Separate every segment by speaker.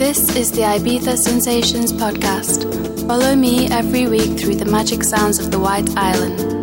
Speaker 1: This is the Ibiza Sensations podcast. Follow me every week through the magic sounds of the White Island.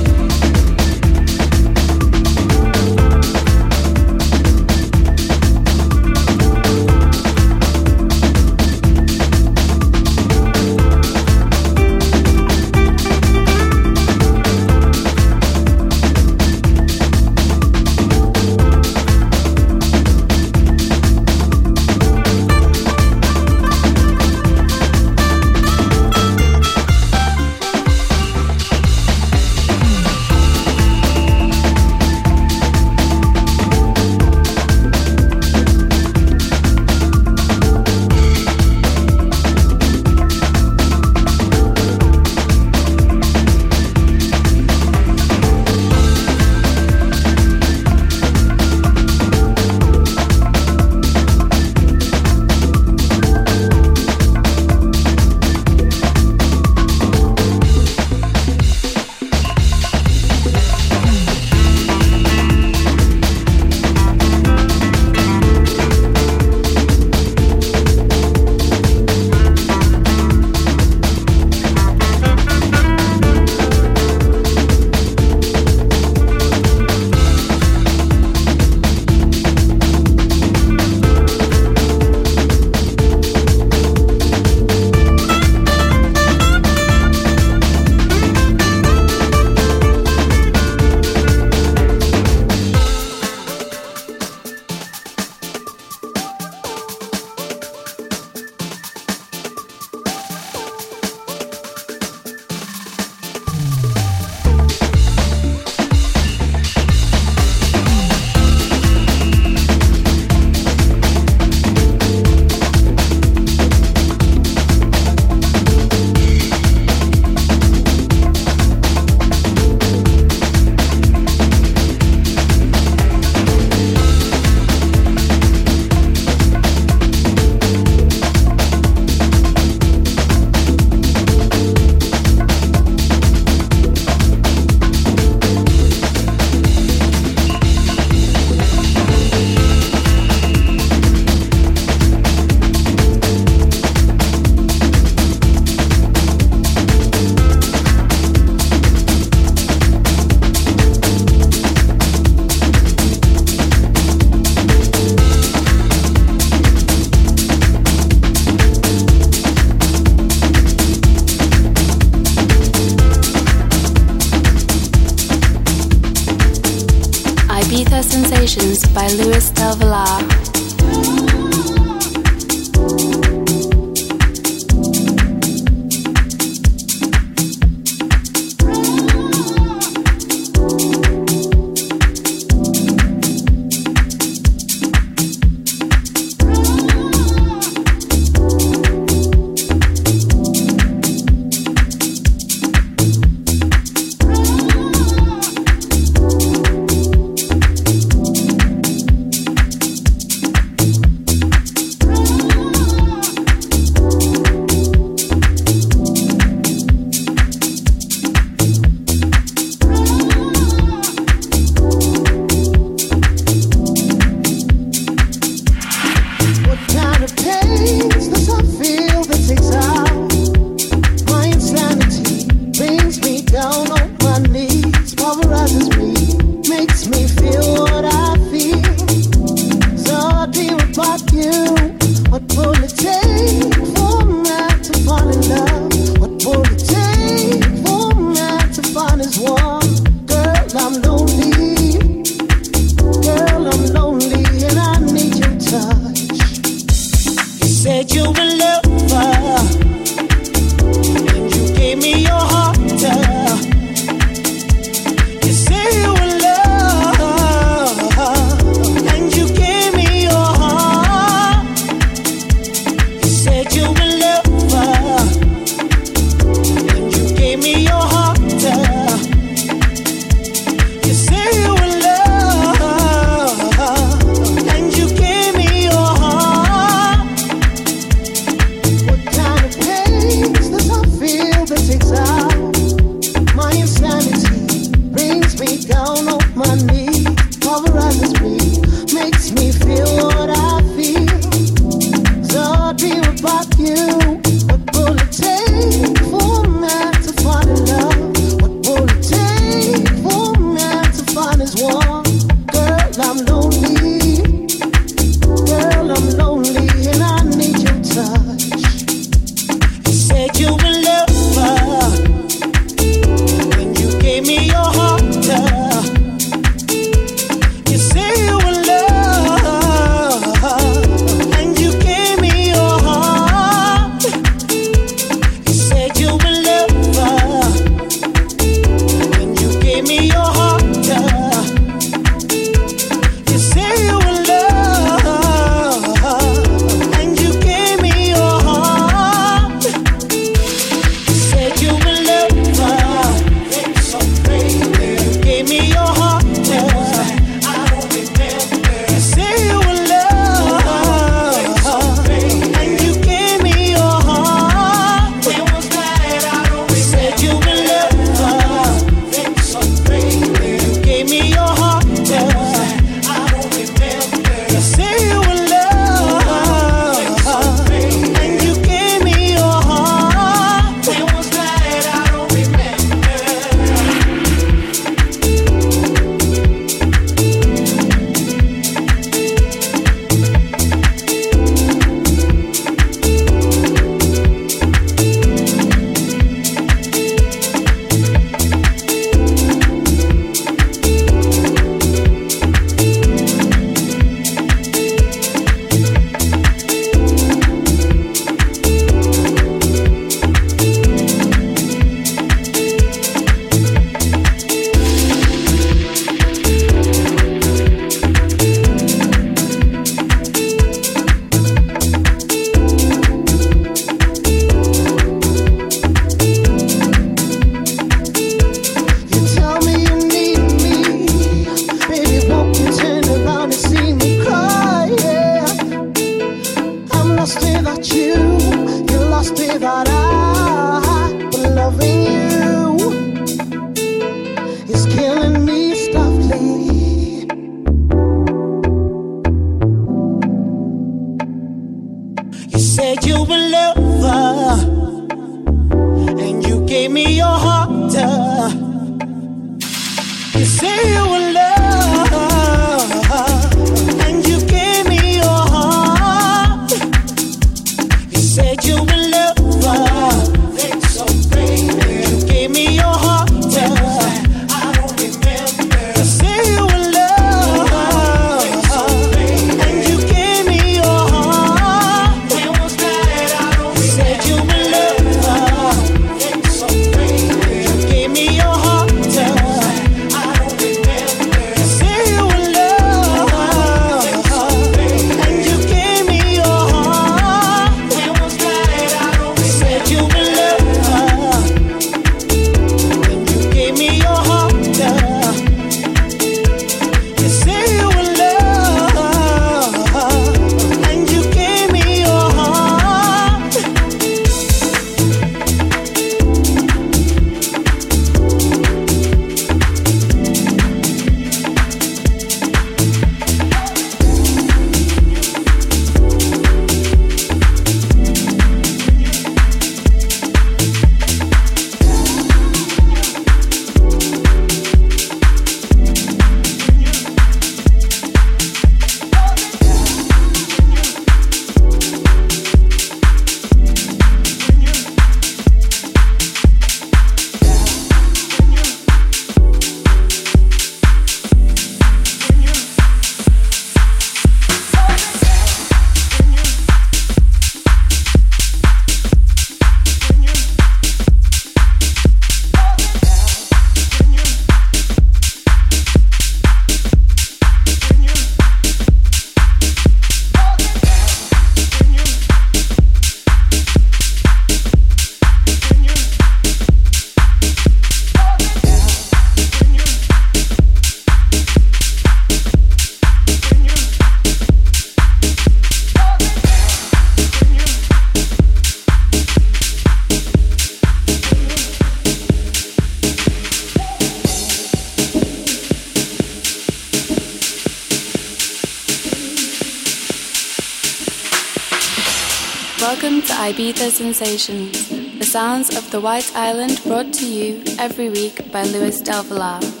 Speaker 1: Welcome to Ibiza Sensations, the sounds of the White Island brought to you every week by Luis Del Villar.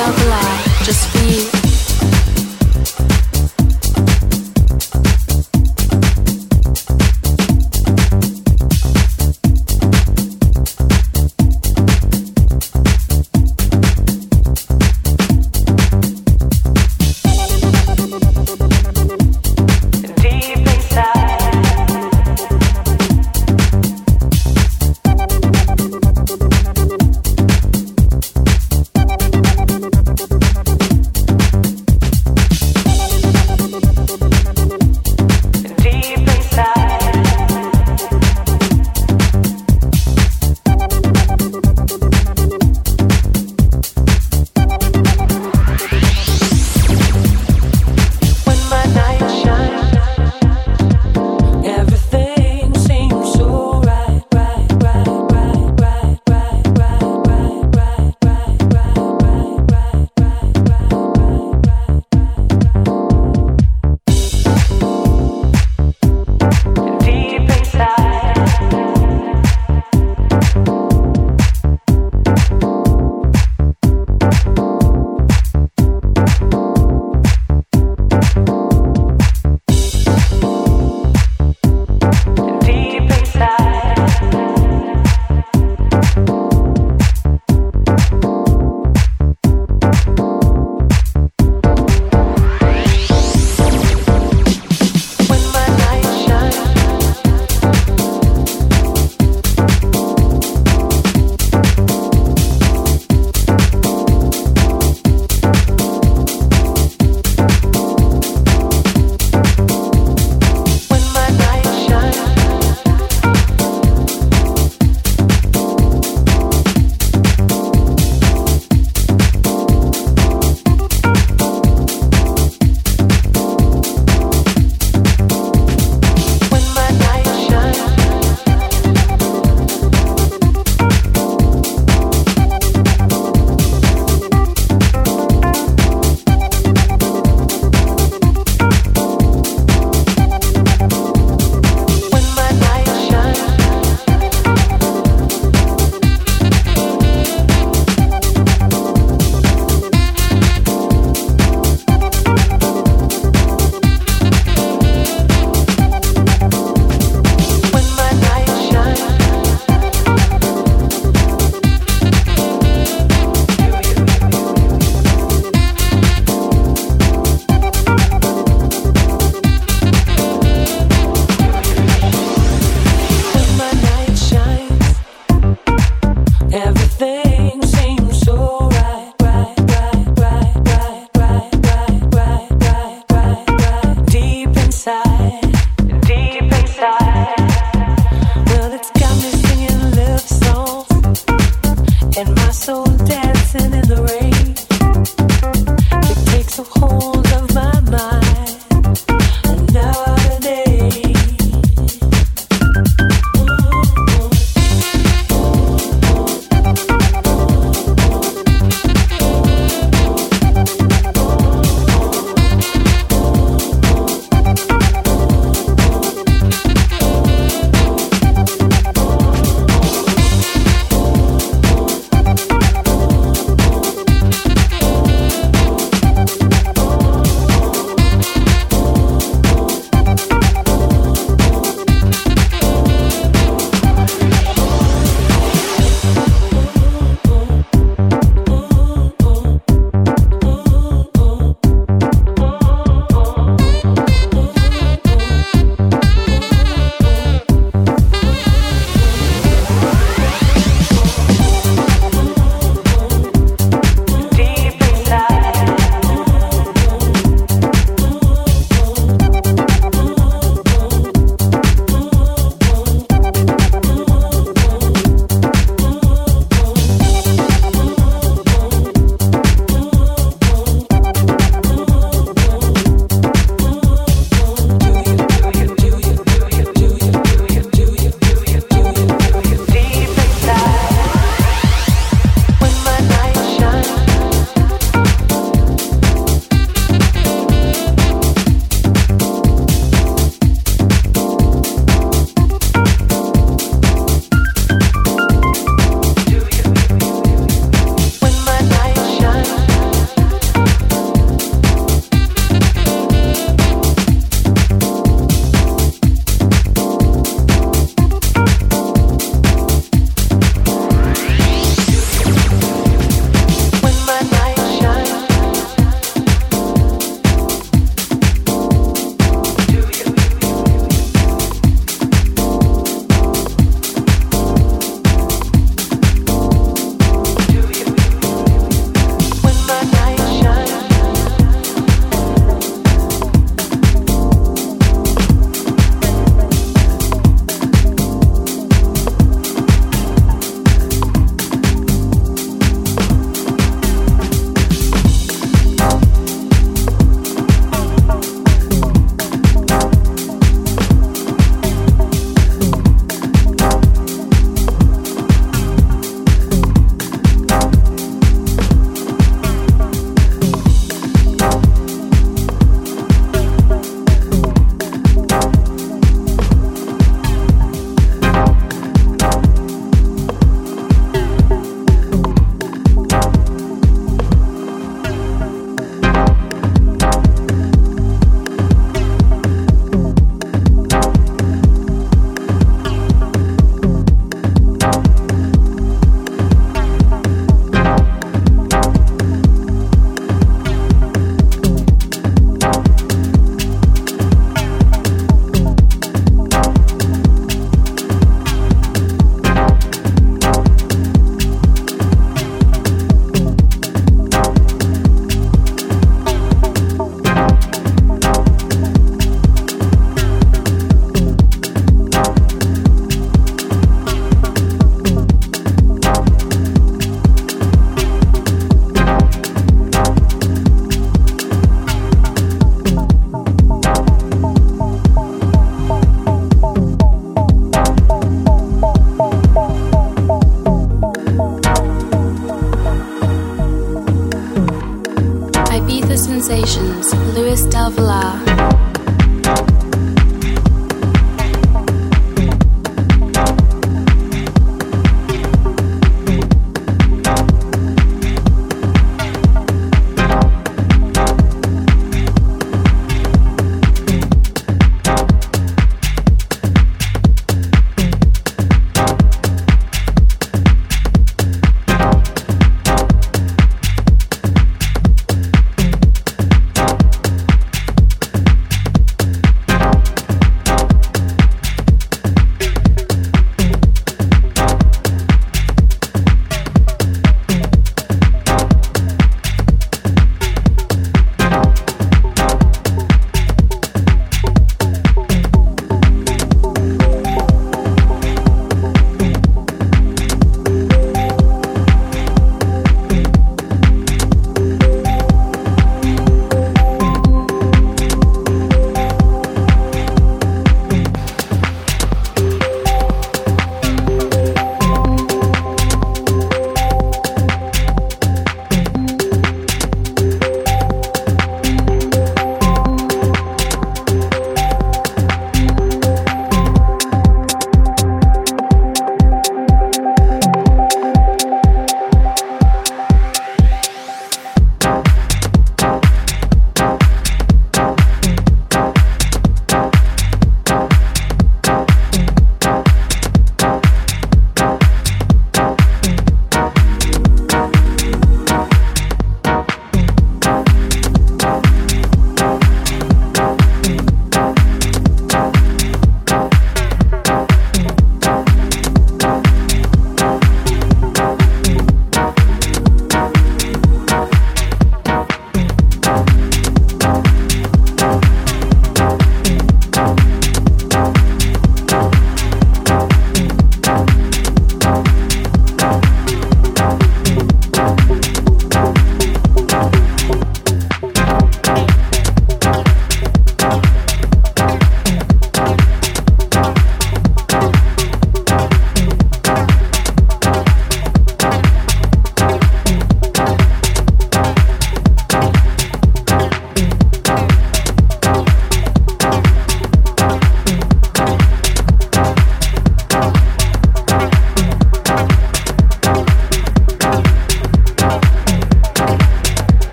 Speaker 2: of life.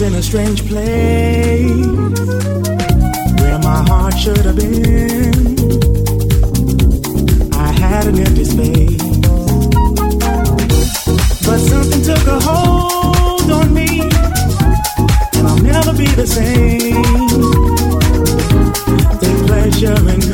Speaker 2: Was in a strange place where my heart should have been. I had an empty space, but something took a hold on me, and I'll never be the same. The pleasure in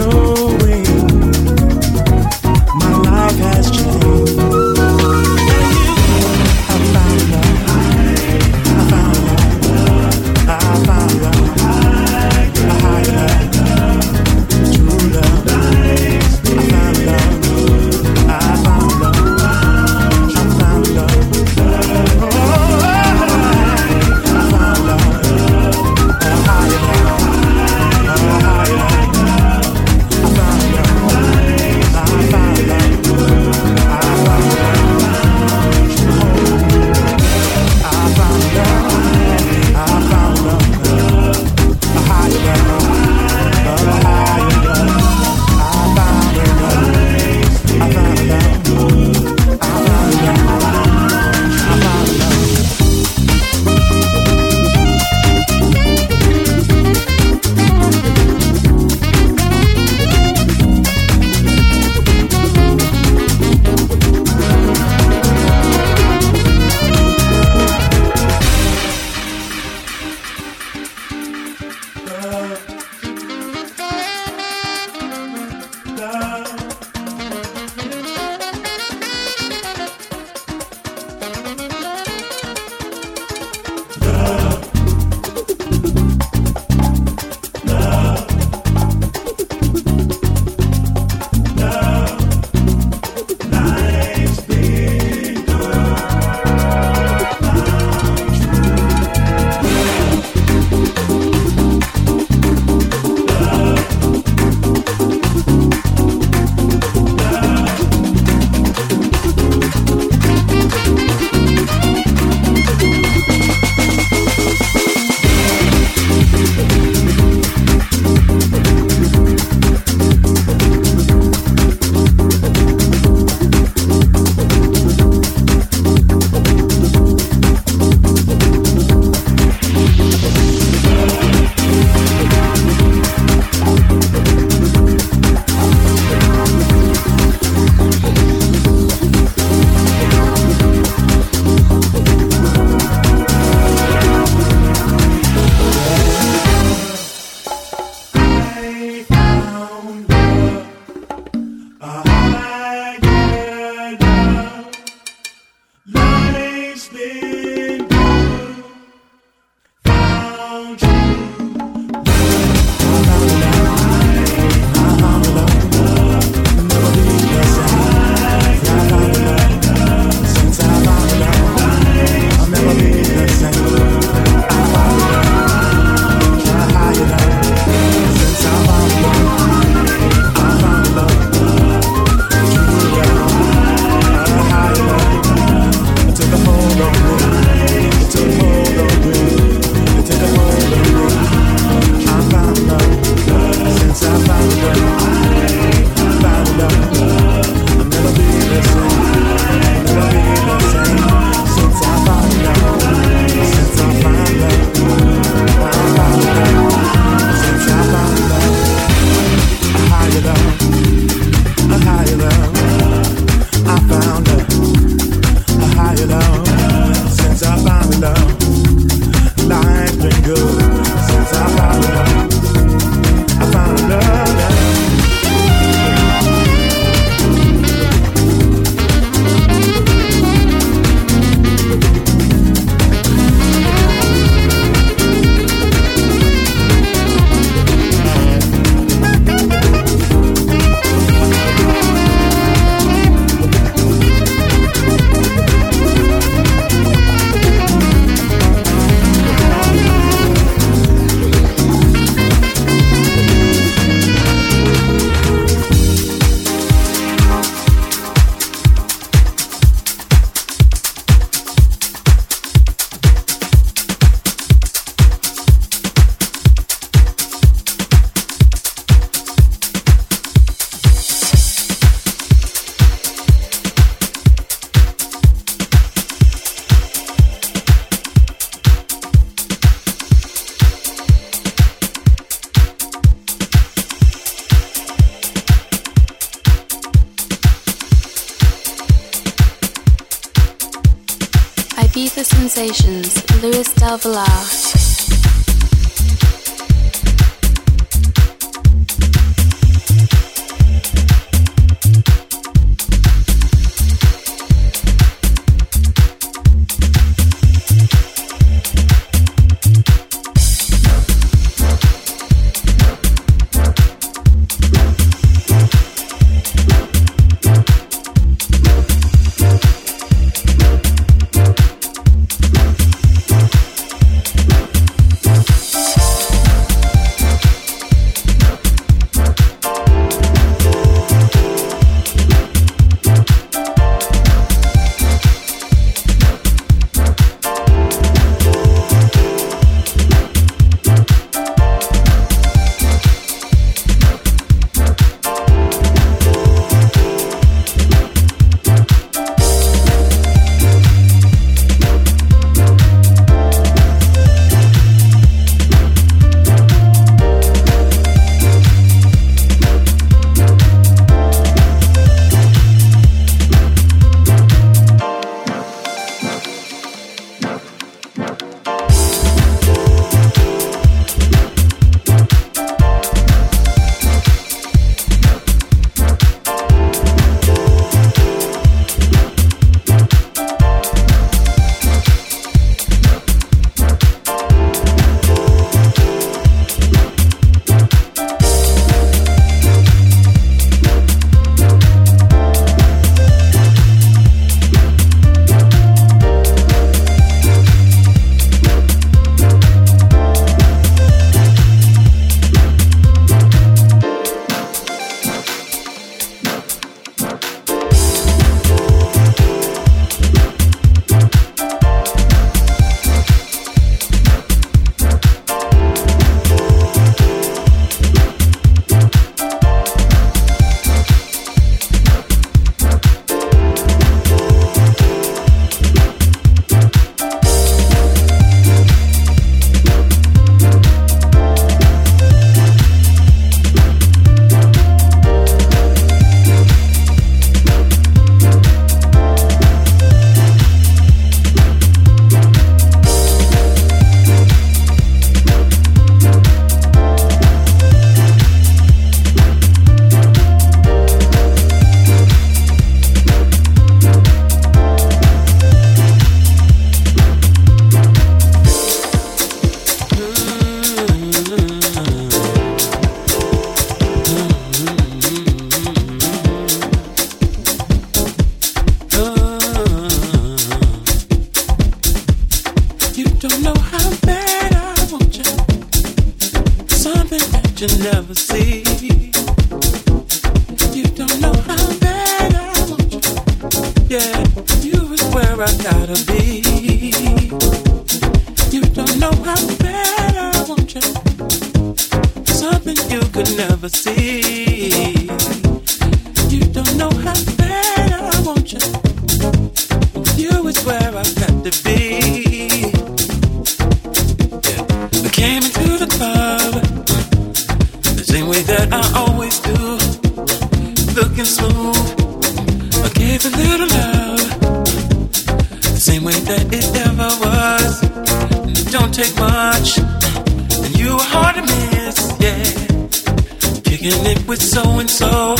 Speaker 2: so and so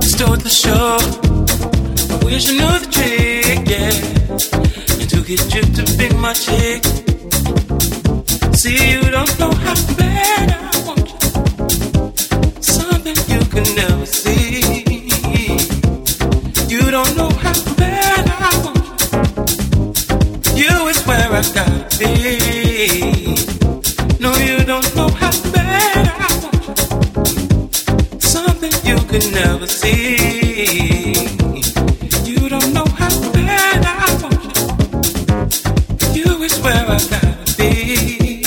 Speaker 2: stole the show. I wish I
Speaker 3: knew the trick, yeah. And
Speaker 4: took it trip to pick my chick. See, you don't know how bad I want you. Something you can never see. You don't know how bad I want you. You is where I gotta be. No, you don't know how. could never see. You don't know how bad I want you. You is where I gotta be.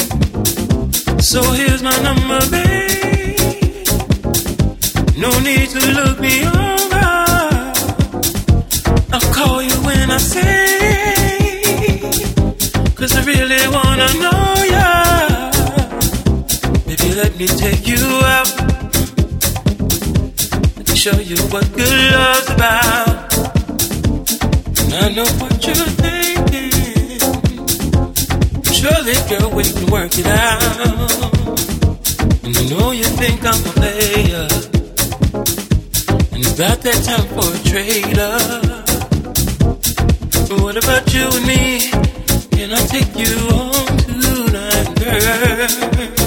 Speaker 4: So here's my number, babe. No need to look me over. I'll call you when I say. Cause I really wanna know ya. Baby, let me take you out show you what good love's about. And I know what you're thinking. Surely, girl, we can work it out. And I know you think I'm a player. And about that time for a trailer. But what about you and me? Can I take you
Speaker 3: home tonight, girl?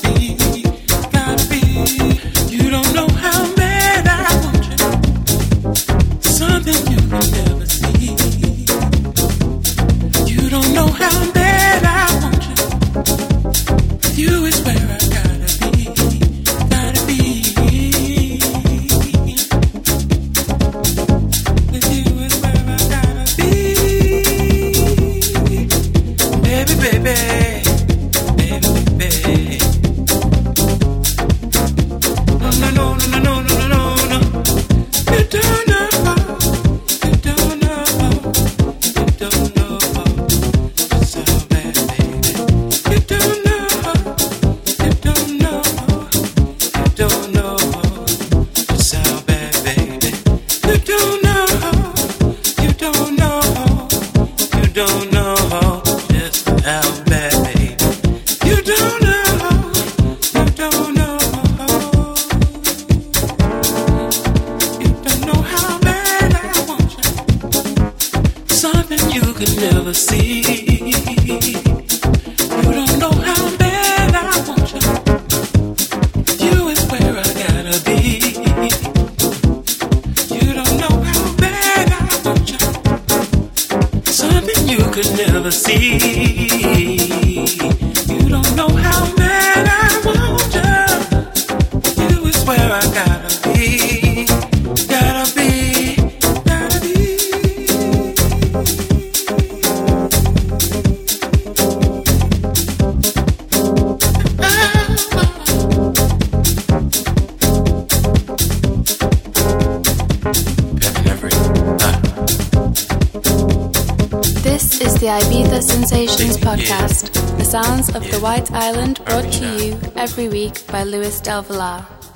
Speaker 3: every week by Luis Del Villar.